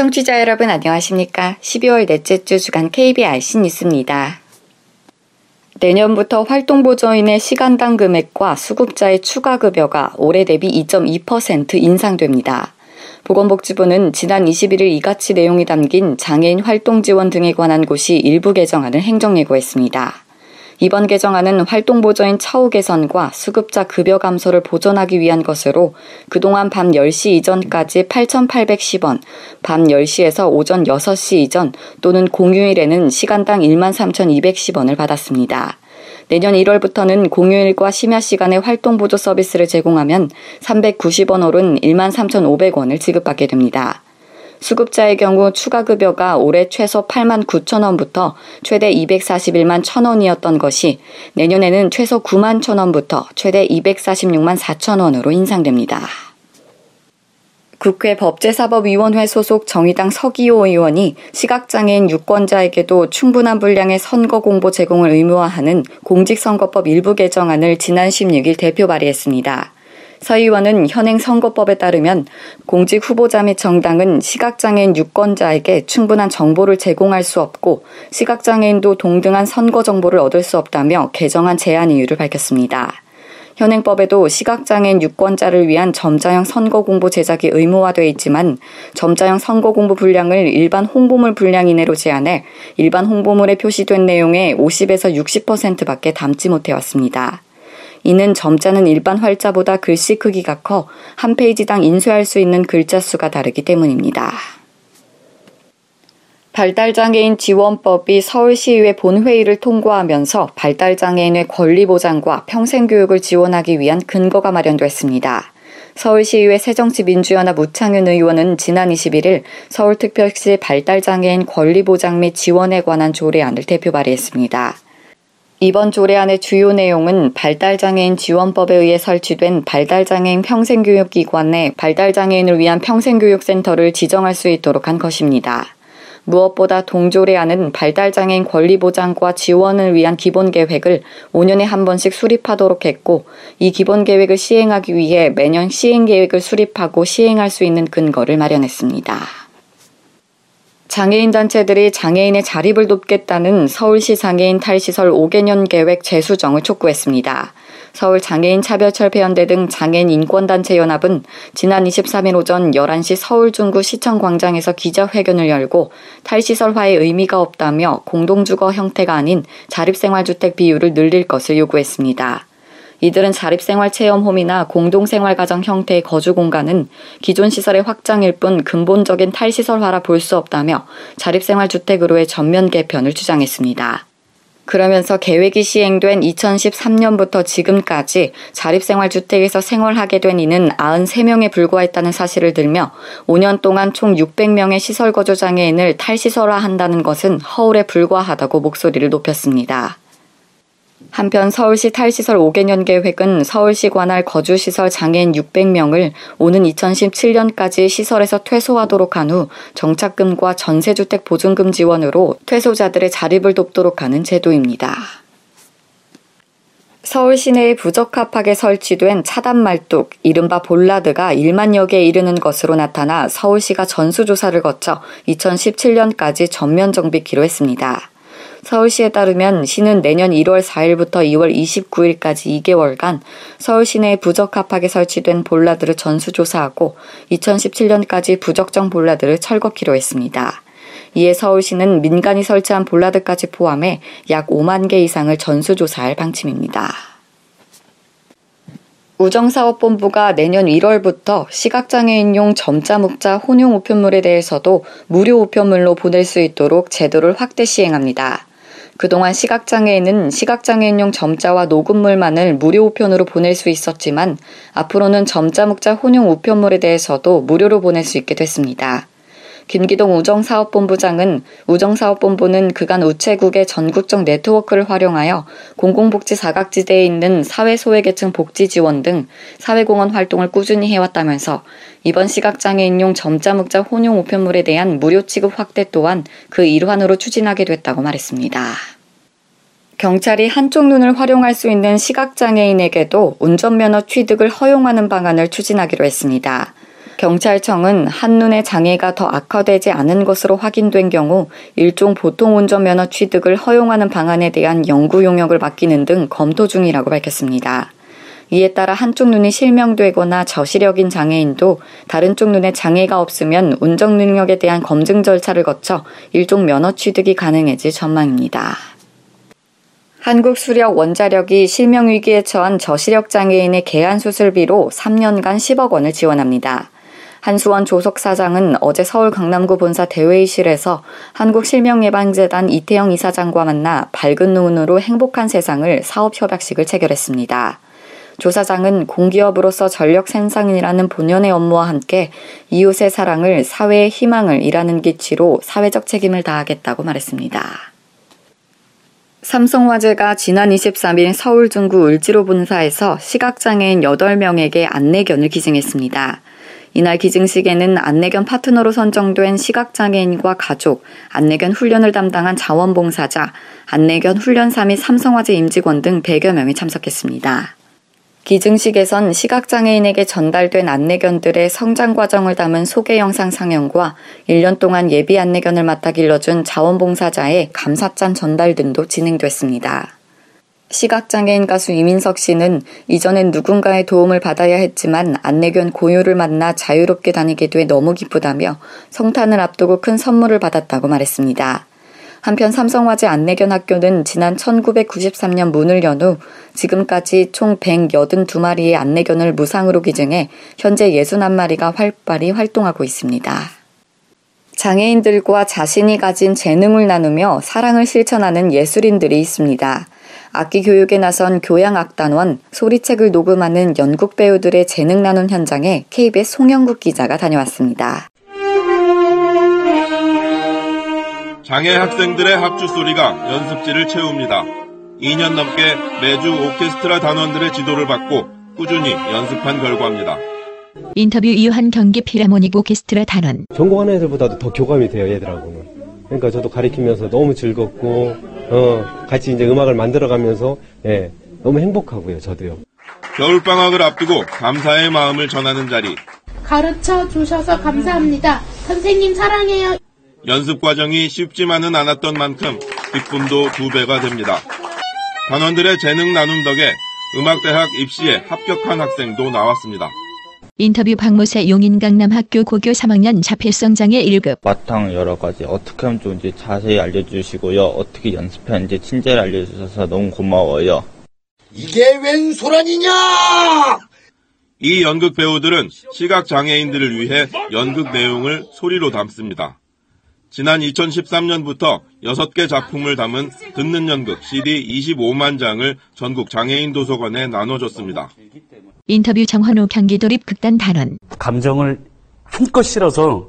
청취자 여러분 안녕하십니까? 12월 넷째 주 주간 KBRC 뉴스입니다. 내년부터 활동보조인의 시간당 금액과 수급자의 추가 급여가 올해 대비 2.2% 인상됩니다. 보건복지부는 지난 21일 이같이 내용이 담긴 장애인 활동 지원 등에 관한 곳이 일부 개정안을 행정예고했습니다. 이번 개정안은 활동 보조인 차후 개선과 수급자 급여 감소를 보전하기 위한 것으로 그동안 밤 10시 이전까지 8,810원, 밤 10시에서 오전 6시 이전 또는 공휴일에는 시간당 13,210원을 받았습니다. 내년 1월부터는 공휴일과 심야 시간에 활동 보조 서비스를 제공하면 390원 오른 13,500원을 지급받게 됩니다. 수급자의 경우 추가 급여가 올해 최소 8만 9천 원부터 최대 241만 1천 원이었던 것이 내년에는 최소 9만 1천 원부터 최대 246만 4천 원으로 인상됩니다. 국회 법제사법위원회 소속 정의당 서기호 의원이 시각장애인 유권자에게도 충분한 분량의 선거 공보 제공을 의무화하는 공직선거법 일부 개정안을 지난 16일 대표 발의했습니다. 서 의원은 현행 선거법에 따르면 공직 후보자 및 정당은 시각장애인 유권자에게 충분한 정보를 제공할 수 없고 시각장애인도 동등한 선거 정보를 얻을 수 없다며 개정안 제한 이유를 밝혔습니다. 현행법에도 시각장애인 유권자를 위한 점자형 선거공보 제작이 의무화돼 있지만 점자형 선거공보 분량을 일반 홍보물 분량 이내로 제한해 일반 홍보물에 표시된 내용의 50에서 60%밖에 담지 못해왔습니다. 이는 점자는 일반 활자보다 글씨 크기가 커 한 페이지당 인쇄할 수 있는 글자 수가 다르기 때문입니다. 발달장애인 지원법이 서울시의회 본회의를 통과하면서 발달장애인의 권리 보장과 평생교육을 지원하기 위한 근거가 마련됐습니다. 서울시의회 새정치민주연합 우창윤 의원은 지난 21일 서울특별시 발달장애인 권리보장 및 지원에 관한 조례안을 대표 발의했습니다. 이번 조례안의 주요 내용은 발달장애인 지원법에 의해 설치된 발달장애인 평생교육기관에 발달장애인을 위한 평생교육센터를 지정할 수 있도록 한 것입니다. 무엇보다 동조례안은 발달장애인 권리보장과 지원을 위한 기본계획을 5년에 한 번씩 수립하도록 했고, 이 기본계획을 시행하기 위해 매년 시행계획을 수립하고 시행할 수 있는 근거를 마련했습니다. 장애인 단체들이 장애인의 자립을 돕겠다는 서울시 장애인 탈시설 5개년 계획 재수정을 촉구했습니다. 서울 장애인 차별철폐연대 등 장애인 인권단체 연합은 지난 23일 오전 11시 서울 중구 시청 광장에서 기자회견을 열고 탈시설화의 의미가 없다며 공동주거 형태가 아닌 자립생활주택 비율을 늘릴 것을 요구했습니다. 이들은 자립생활 체험홈이나 공동생활가정 형태의 거주 공간은 기존 시설의 확장일 뿐 근본적인 탈시설화라 볼 수 없다며 자립생활 주택으로의 전면 개편을 주장했습니다. 그러면서 계획이 시행된 2013년부터 지금까지 자립생활주택에서 생활하게 된 이는 93명에 불과했다는 사실을 들며 5년 동안 총 600명의 시설거주 장애인을 탈시설화한다는 것은 허울에 불과하다고 목소리를 높였습니다. 한편 서울시 탈시설 5개년 계획은 서울시 관할 거주시설 장애인 600명을 오는 2017년까지 시설에서 퇴소하도록 한 후 정착금과 전세주택 보증금 지원으로 퇴소자들의 자립을 돕도록 하는 제도입니다. 서울 시내에 부적합하게 설치된 차단 말뚝, 이른바 볼라드가 1만여 개 이르는 것으로 나타나 서울시가 전수조사를 거쳐 2017년까지 전면 정비키로 했습니다. 서울시에 따르면 시는 내년 1월 4일부터 2월 29일까지 2개월간 서울 시내에 부적합하게 설치된 볼라드를 전수조사하고 2017년까지 부적정 볼라드를 철거키로 했습니다. 이에 서울시는 민간이 설치한 볼라드까지 포함해 약 5만 개 이상을 전수조사할 방침입니다. 우정사업본부가 내년 1월부터 시각장애인용 점자 묵자 혼용 우편물에 대해서도 무료 우편물로 보낼 수 있도록 제도를 확대 시행합니다. 그동안 시각장애인은 시각장애인용 점자와 녹음물만을 무료 우편으로 보낼 수 있었지만 앞으로는 점자 묵자 혼용 우편물에 대해서도 무료로 보낼 수 있게 됐습니다. 김기동 우정사업본부장은 우정사업본부는 그간 우체국의 전국적 네트워크를 활용하여 공공복지 사각지대에 있는 사회소외계층 복지 지원 등 사회공헌 활동을 꾸준히 해왔다면서 이번 시각장애인용 점자묵자 혼용 우편물에 대한 무료 취급 확대 또한 그 일환으로 추진하게 됐다고 말했습니다. 경찰이 한쪽 눈을 활용할 수 있는 시각장애인에게도 운전면허 취득을 허용하는 방안을 추진하기로 했습니다. 경찰청은 한눈에 장애가 더 악화되지 않은 것으로 확인된 경우 일종 보통 운전면허 취득을 허용하는 방안에 대한 연구 용역을 맡기는 등 검토 중이라고 밝혔습니다. 이에 따라 한쪽 눈이 실명되거나 저시력인 장애인도 다른 쪽 눈에 장애가 없으면 운전 능력에 대한 검증 절차를 거쳐 일종 면허 취득이 가능해질 전망입니다. 한국 수력 원자력이 실명 위기에 처한 저시력 장애인의 개안 수술비로 3년간 10억 원을 지원합니다. 한수원 조석 사장은 어제 서울 강남구 본사 대회의실에서 한국실명예방재단 이태영 이사장과 만나 밝은 눈으로 행복한 세상을 사업 협약식을 체결했습니다. 조 사장은 공기업으로서 전력 생산이라는 본연의 업무와 함께 이웃의 사랑을 사회의 희망을 이라는 기치로 사회적 책임을 다하겠다고 말했습니다. 삼성화재가 지난 23일 서울 중구 을지로 본사에서 시각장애인 8명에게 안내견을 기증했습니다. 이날 기증식에는 안내견 파트너로 선정된 시각장애인과 가족, 안내견 훈련을 담당한 자원봉사자, 안내견 훈련사 및 삼성화재 임직원 등 100여 명이 참석했습니다. 기증식에선 시각장애인에게 전달된 안내견들의 성장 과정을 담은 소개 영상 상영과 1년 동안 예비 안내견을 맡아 길러준 자원봉사자의 감사장 전달 등도 진행됐습니다. 시각장애인 가수 이민석 씨는 이전엔 누군가의 도움을 받아야 했지만 안내견 고유를 만나 자유롭게 다니게 돼 너무 기쁘다며 성탄을 앞두고 큰 선물을 받았다고 말했습니다. 한편 삼성화재 안내견 학교는 지난 1993년 문을 연 후 지금까지 총 182마리의 안내견을 무상으로 기증해 현재 61마리가 활발히 활동하고 있습니다. 장애인들과 자신이 가진 재능을 나누며 사랑을 실천하는 예술인들이 있습니다. 악기 교육에 나선 교양악단원, 소리책을 녹음하는 연극 배우들의 재능 나눔 현장에 KBS 송영국 기자가 다녀왔습니다. 장애 학생들의 합주 소리가 연습지를 채웁니다. 2년 넘게 매주 오케스트라 단원들의 지도를 받고 꾸준히 연습한 결과입니다. 인터뷰 이유한 경기 필하모닉 오케스트라 단원. 전공하는 애들보다도 더 교감이 돼요, 얘들하고는. 그러니까 저도 가리키면서 너무 즐겁고, 어, 같이 이제 음악을 만들어가면서, 예, 너무 행복하고요, 저도요. 겨울방학을 앞두고 감사의 마음을 전하는 자리. 가르쳐 주셔서 감사합니다. 선생님 사랑해요. 연습 과정이 쉽지만은 않았던 만큼 기쁨도 두 배가 됩니다. 단원들의 재능 나눔 덕에 음악대학 입시에 합격한 학생도 나왔습니다. 인터뷰 박모세 용인 강남학교 고교 3학년 자폐성 장애 1급. 바탕 여러 가지 어떻게 하면 좋은지 자세히 알려주시고요. 어떻게 연습하는지 친절히 알려주셔서 너무 고마워요. 이게 웬 소란이냐! 이 연극 배우들은 시각 장애인들을 위해 연극 내용을 소리로 담습니다. 지난 2013년부터 6개 작품을 담은 듣는 연극 CD 25만 장을 전국 장애인 도서관에 나눠줬습니다. 인터뷰 정환우 경기도립 극단 단원. 감정을 한껏 실어서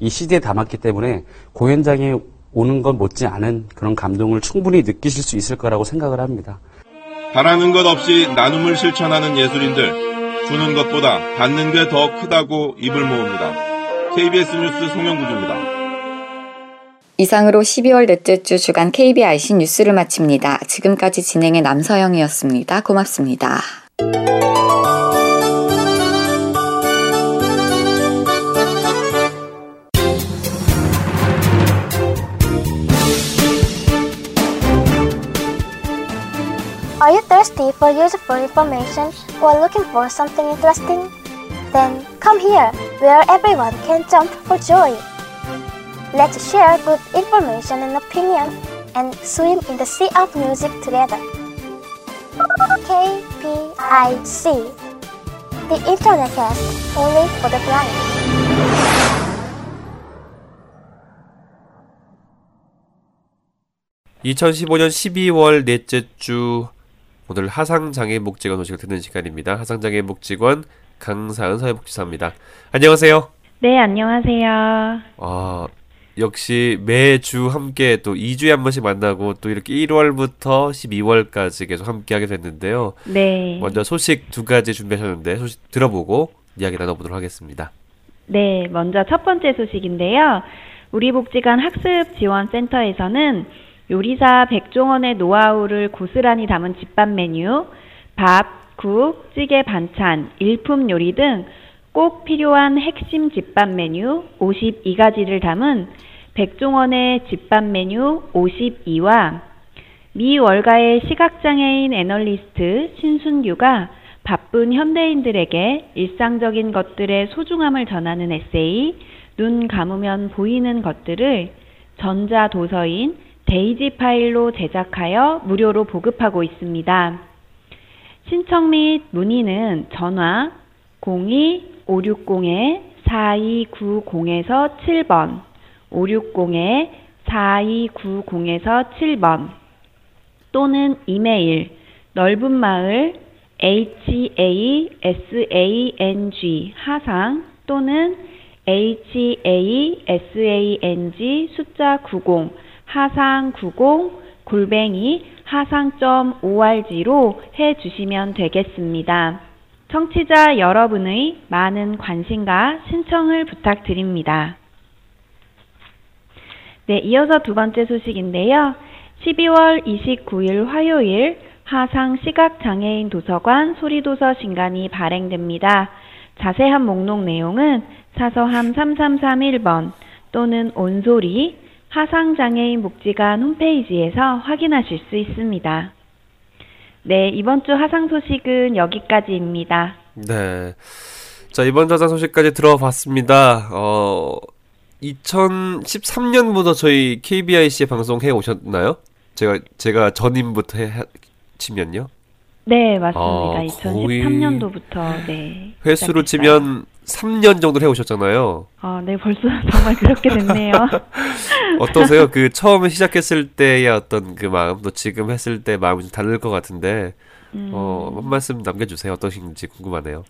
이 CD에 담았기 때문에 공연장에 오는 것 못지 않은 그런 감동을 충분히 느끼실 수 있을 거라고 생각을 합니다. 바라는 것 없이 나눔을 실천하는 예술인들, 주는 것보다 받는 게 더 크다고 입을 모읍니다. KBS 뉴스 송영구입니다. 이상으로 12월 넷째 주 주간 KBIC 뉴스를 마칩니다. 지금까지 진행의 남서영이었습니다. 고맙습니다. thirsty for useful information or looking for something interesting? Then come here, where everyone can jump for joy. Let's share good information and opinion and swim in the sea of music together. KPIC The Internet Cast Only for the Blind. (2015년 12월) 넷째 주 오늘 하상장애 목직원 소식을 듣는 시간입니다. 하상장애 목직원 강사은 사회복지사입니다. 안녕하세요. 네, 안녕하세요. 아, 역시 매주 함께 또 2주에 한 번씩 만나고 또 이렇게 1월부터 12월까지 계속 함께 하게 됐는데요. 네. 먼저 소식 두 가지 준비하셨는데 소식 들어보고 이야기 나눠보도록 하겠습니다. 네, 먼저 첫 번째 소식인데요. 우리 복지관 학습 지원 센터에서는 요리사 백종원의 노하우를 고스란히 담은 집밥 메뉴, 밥, 국, 찌개 반찬, 일품 요리 등 꼭 필요한 핵심 집밥 메뉴 52가지를 담은 백종원의 집밥 메뉴 52와 미 월가의 시각장애인 애널리스트 신순규가 바쁜 현대인들에게 일상적인 것들의 소중함을 전하는 에세이 눈 감으면 보이는 것들을 전자도서인 데이지 파일로 제작하여 무료로 보급하고 있습니다. 신청 및 문의는 전화 02-560-4290에서 7번 560-4290에서 7번 또는 이메일 넓은 마을 hasang 하상 또는 hasang 숫자 90 하상 90 골뱅이 하상.org로 해 주시면 되겠습니다. 청취자 여러분의 많은 관심과 신청을 부탁드립니다. 네, 이어서 두 번째 소식인데요. 12월 29일 화요일 하상 시각장애인 도서관 소리도서 신간이 발행됩니다. 자세한 목록 내용은 사서함 3331번 또는 온소리 하상장애인 복지관 홈페이지에서 확인하실 수 있습니다. 네, 이번 주 하상 소식은 여기까지입니다. 네. 자, 이번 하상 소식까지 들어봤습니다. 어, 2013년부터 저희 KBIC에 방송해 오셨나요? 제가, 제가 전임부터 해, 치면요? 네, 맞습니다. 아, 2013년도부터, 네. 횟수로 시작했어요. 치면 3년 정도 해 오셨잖아요. 아, 네, 벌써 정말 그렇게 됐네요. 어떠세요? 그 처음에 시작했을 때의 어떤 그 마음, 또 지금 했을 때 마음이 좀 다를 것 같은데, 음. 어, 한 말씀 남겨주세요. 어떠신지 궁금하네요.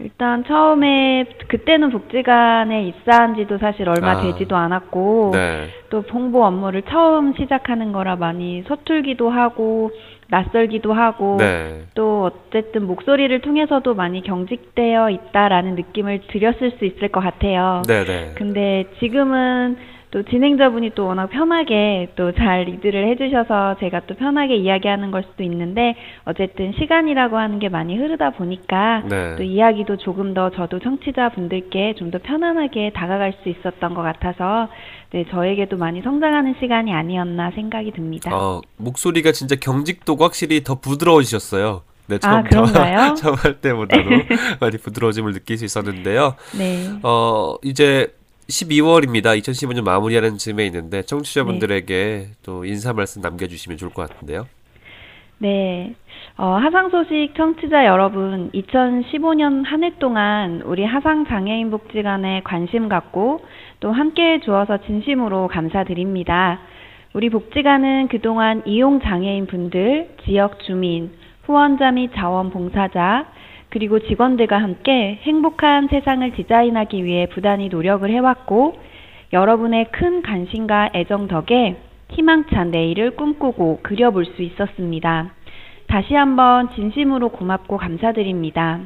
일단 처음에 그때는 복지관에 입사한 지도 사실 얼마 아. 되지도 않았고 네. 또 홍보 업무를 처음 시작하는 거라 많이 서툴기도 하고 낯설기도 하고 네. 또 어쨌든 목소리를 통해서도 많이 경직되어 있다라는 느낌을 드렸을 수 있을 것 같아요. 네네. 근데 지금은 또 진행자분이 또 워낙 편하게 또 잘 리드를 해주셔서 제가 또 편하게 이야기하는 걸 수도 있는데 어쨌든 시간이라고 하는 게 많이 흐르다 보니까 네. 또 이야기도 조금 더 저도 청취자분들께 좀 더 편안하게 다가갈 수 있었던 것 같아서 네 저에게도 많이 성장하는 시간이 아니었나 생각이 듭니다. 어, 목소리가 진짜 경직도가 확실히 더 부드러워지셨어요. 네, 처음, 아, 그런가요? 처음 할 때보다도 많이 부드러워짐을 느낄 수 있었는데요. 네. 어, 이제 12월입니다. 2015년 마무리하는 즈음에 있는데 청취자분들에게 또 인사 말씀 남겨주시면 좋을 것 같은데요. 네. 어, 하상 소식 청취자 여러분, 2015년 한 해 동안 우리 하상 장애인 복지관에 관심 갖고 또 함께 해 주어서 진심으로 감사드립니다. 우리 복지관은 그동안 이용 장애인 분들, 지역 주민, 후원자 및 자원봉사자, 그리고 직원들과 함께 행복한 세상을 디자인하기 위해 부단히 노력을 해왔고, 여러분의 큰 관심과 애정 덕에 희망찬 내일을 꿈꾸고 그려볼 수 있었습니다. 다시 한번 진심으로 고맙고 감사드립니다.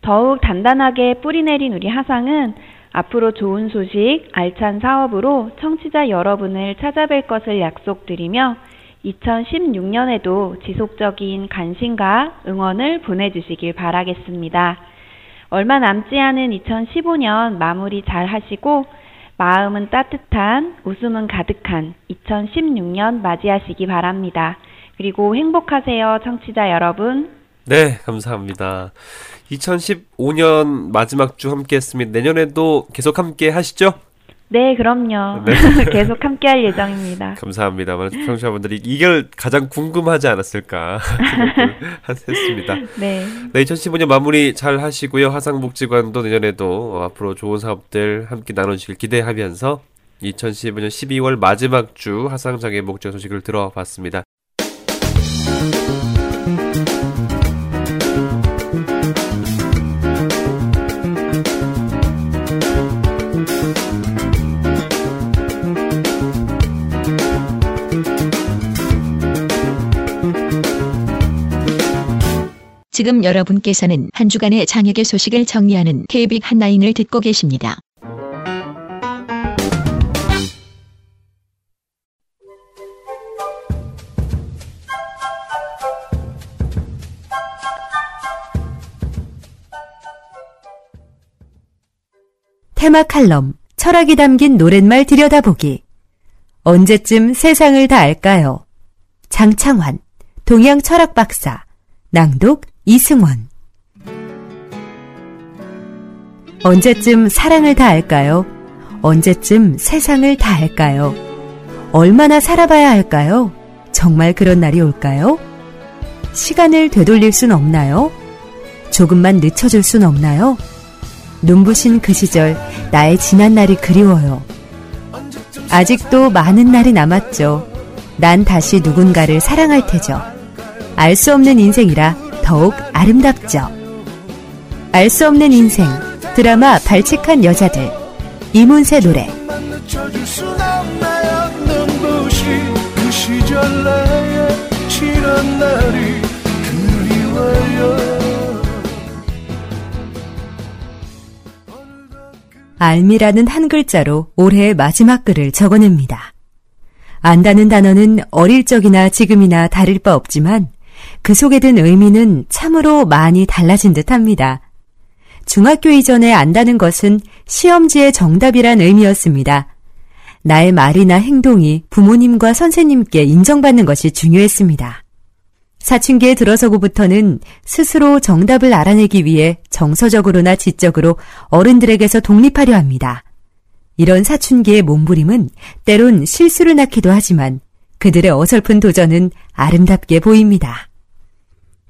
더욱 단단하게 뿌리내린 우리 하상은 앞으로 좋은 소식, 알찬 사업으로 청취자 여러분을 찾아뵐 것을 약속드리며 2016년에도 지속적인 관심과 응원을 보내주시길 바라겠습니다. 얼마 남지 않은 2015년 마무리 잘 하시고 마음은 따뜻한, 웃음은 가득한 2016년 맞이하시기 바랍니다. 그리고 행복하세요, 청취자 여러분. 네, 감사합니다. 2015년 마지막 주 함께 했습니다. 내년에도 계속 함께 하시죠? 네, 그럼요. 네. 계속 함께 할 예정입니다. 감사합니다. 많은 청취자분들이 이걸 가장 궁금하지 않았을까 했습니다. 네. 네, 2015년 마무리 잘 하시고요. 화상복지관도 내년에도 어, 앞으로 좋은 사업들 함께 나눠주길 기대하면서 2015년 12월 마지막 주 화상장애 목적 소식을 들어봤습니다. 지금 여러분께서는 한 주간의 장혁의 소식을 정리하는 KBIC 한라인을 듣고 계십니다. 테마 칼럼, 철학이 담긴 노랫말 들여다보기. 언제쯤 세상을 다 알까요? 장창환, 동양 철학 박사, 낭독 이승원. 언제쯤 사랑을 다 알까요? 언제쯤 세상을 다 알까요? 얼마나 살아봐야 할까요? 정말 그런 날이 올까요? 시간을 되돌릴 순 없나요? 조금만 늦춰줄 순 없나요? 눈부신 그 시절, 나의 지난 날이 그리워요. 아직도 많은 날이 남았죠. 난 다시 누군가를 사랑할 테죠. 알 수 없는 인생이라 더욱 아름답죠. 알 수 없는 인생, 드라마 발칙한 여자들, 이문세 노래. 그 알미라는 한 글자로 올해의 마지막 글을 적어냅니다. 안다는 단어는 어릴 적이나 지금이나 다를 바 없지만 그 속에 든 의미는 참으로 많이 달라진 듯 합니다. 중학교 이전에 안다는 것은 시험지의 정답이란 의미였습니다. 나의 말이나 행동이 부모님과 선생님께 인정받는 것이 중요했습니다. 사춘기에 들어서고부터는 스스로 정답을 알아내기 위해 정서적으로나 지적으로 어른들에게서 독립하려 합니다. 이런 사춘기의 몸부림은 때론 실수를 낳기도 하지만 그들의 어설픈 도전은 아름답게 보입니다.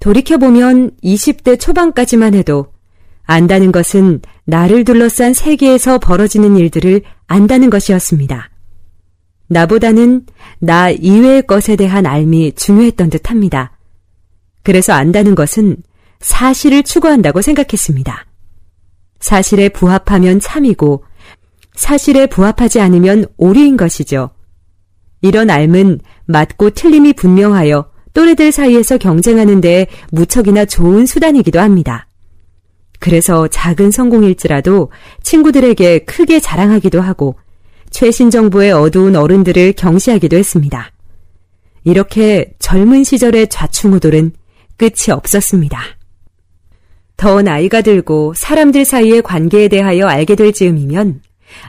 돌이켜보면 20대 초반까지만 해도 안다는 것은 나를 둘러싼 세계에서 벌어지는 일들을 안다는 것이었습니다. 나보다는 나 이외의 것에 대한 알미 중요했던 듯 합니다. 그래서 안다는 것은 사실을 추구한다고 생각했습니다. 사실에 부합하면 참이고 사실에 부합하지 않으면 오류인 것이죠. 이런 알은 맞고 틀림이 분명하여 또래들 사이에서 경쟁하는 데 무척이나 좋은 수단이기도 합니다. 그래서 작은 성공일지라도 친구들에게 크게 자랑하기도 하고 최신 정부의 어두운 어른들을 경시하기도 했습니다. 이렇게 젊은 시절의 좌충우돌은 끝이 없었습니다. 더 나이가 들고 사람들 사이의 관계에 대하여 알게 될 즈음이면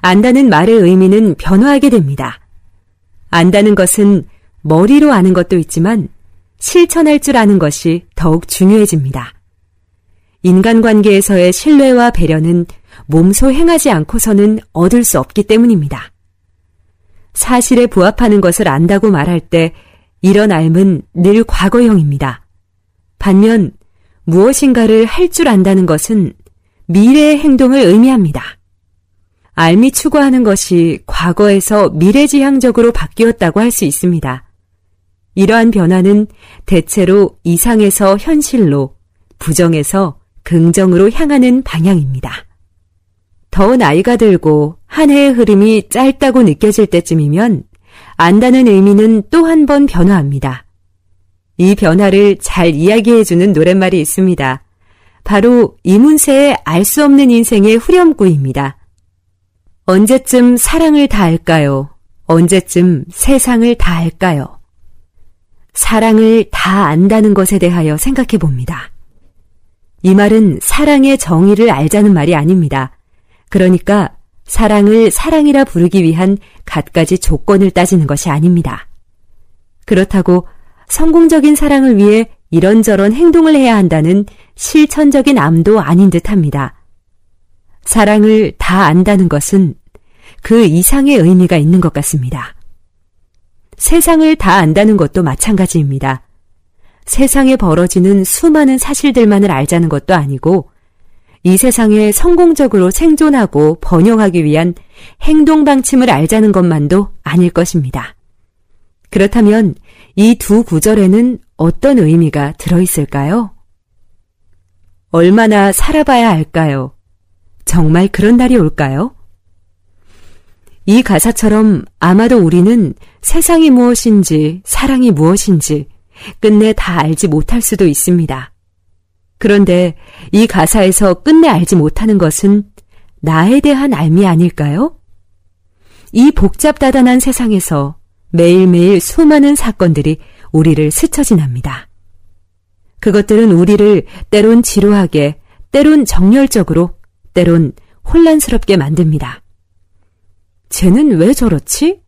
안다는 말의 의미는 변화하게 됩니다. 안다는 것은 머리로 아는 것도 있지만 실천할 줄 아는 것이 더욱 중요해집니다. 인간관계에서의 신뢰와 배려는 몸소 행하지 않고서는 얻을 수 없기 때문입니다. 사실에 부합하는 것을 안다고 말할 때 이런 알은 늘 과거형입니다. 반면 무엇인가를 할 줄 안다는 것은 미래의 행동을 의미합니다. 알미 추구하는 것이 과거에서 미래지향적으로 바뀌었다고 할 수 있습니다. 이러한 변화는 대체로 이상에서 현실로, 부정에서 긍정으로 향하는 방향입니다. 더 나이가 들고 한 해의 흐름이 짧다고 느껴질 때쯤이면 안다는 의미는 또 한 번 변화합니다. 이 변화를 잘 이야기해주는 노랫말이 있습니다. 바로 이문세의 알 수 없는 인생의 후렴구입니다. 언제쯤 사랑을 다 알까요? 언제쯤 세상을 다 알까요? 사랑을 다 안다는 것에 대하여 생각해 봅니다. 이 말은 사랑의 정의를 알자는 말이 아닙니다. 그러니까 사랑을 사랑이라 부르기 위한 갖가지 조건을 따지는 것이 아닙니다. 그렇다고 성공적인 사랑을 위해 이런저런 행동을 해야 한다는 실천적인 암도 아닌 듯 합니다. 사랑을 다 안다는 것은 그 이상의 의미가 있는 것 같습니다. 세상을 다 안다는 것도 마찬가지입니다. 세상에 벌어지는 수많은 사실들만을 알자는 것도 아니고 이 세상에 성공적으로 생존하고 번영하기 위한 행동 방침을 알자는 것만도 아닐 것입니다. 그렇다면 이 두 구절에는 어떤 의미가 들어있을까요? 얼마나 살아봐야 할까요? 정말 그런 날이 올까요? 이 가사처럼 아마도 우리는 세상이 무엇인지 사랑이 무엇인지 끝내 다 알지 못할 수도 있습니다. 그런데 이 가사에서 끝내 알지 못하는 것은 나에 대한 알미 아닐까요? 이 복잡다단한 세상에서 매일매일 수많은 사건들이 우리를 스쳐 지납니다. 그것들은 우리를 때론 지루하게, 때론 정열적으로, 때론 혼란스럽게 만듭니다. 쟤는 왜 저렇지?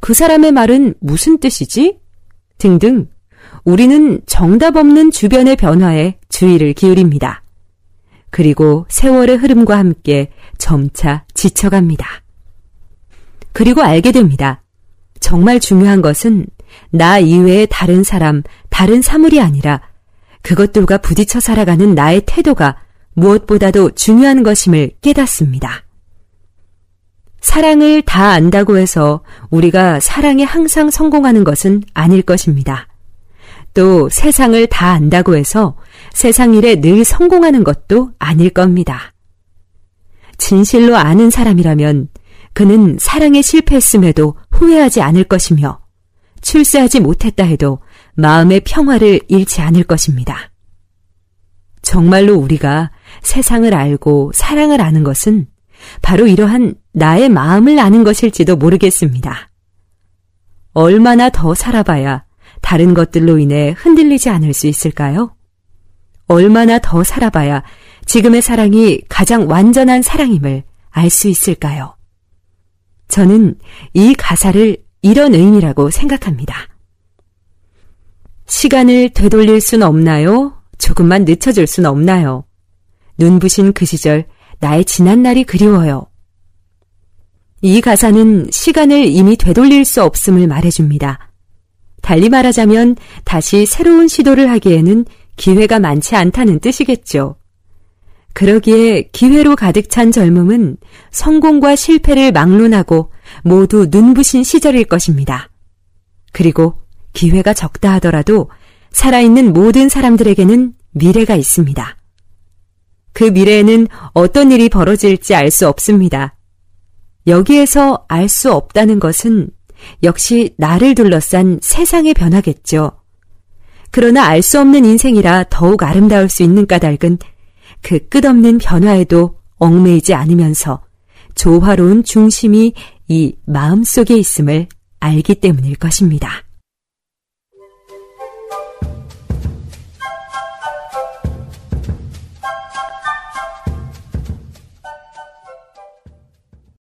그 사람의 말은 무슨 뜻이지? 등등 우리는 정답 없는 주변의 변화에 주의를 기울입니다. 그리고 세월의 흐름과 함께 점차 지쳐갑니다. 그리고 알게 됩니다. 정말 중요한 것은 나 이외의 다른 사람, 다른 사물이 아니라 그것들과 부딪혀 살아가는 나의 태도가 무엇보다도 중요한 것임을 깨닫습니다. 사랑을 다 안다고 해서 우리가 사랑에 항상 성공하는 것은 아닐 것입니다. 또 세상을 다 안다고 해서 세상 일에 늘 성공하는 것도 아닐 겁니다. 진실로 아는 사람이라면 그는 사랑에 실패했음에도 후회하지 않을 것이며 출세하지 못했다 해도 마음의 평화를 잃지 않을 것입니다. 정말로 우리가 세상을 알고 사랑을 아는 것은 바로 이러한 나의 마음을 아는 것일지도 모르겠습니다. 얼마나 더 살아봐야 다른 것들로 인해 흔들리지 않을 수 있을까요? 얼마나 더 살아봐야 지금의 사랑이 가장 완전한 사랑임을 알 수 있을까요? 저는 이 가사를 이런 의미라고 생각합니다. 시간을 되돌릴 순 없나요? 조금만 늦춰줄 순 없나요? 눈부신 그 시절 나의 지난 날이 그리워요. 이 가사는 시간을 이미 되돌릴 수 없음을 말해줍니다. 달리 말하자면 다시 새로운 시도를 하기에는 기회가 많지 않다는 뜻이겠죠. 그러기에 기회로 가득 찬 젊음은 성공과 실패를 막론하고 모두 눈부신 시절일 것입니다. 그리고 기회가 적다 하더라도 살아있는 모든 사람들에게는 미래가 있습니다. 그 미래에는 어떤 일이 벌어질지 알 수 없습니다. 여기에서 알 수 없다는 것은 역시 나를 둘러싼 세상의 변화겠죠. 그러나 알 수 없는 인생이라 더욱 아름다울 수 있는 까닭은 그 끝없는 변화에도 얽매이지 않으면서 조화로운 중심이 이 마음 속에 있음을 알기 때문일 것입니다.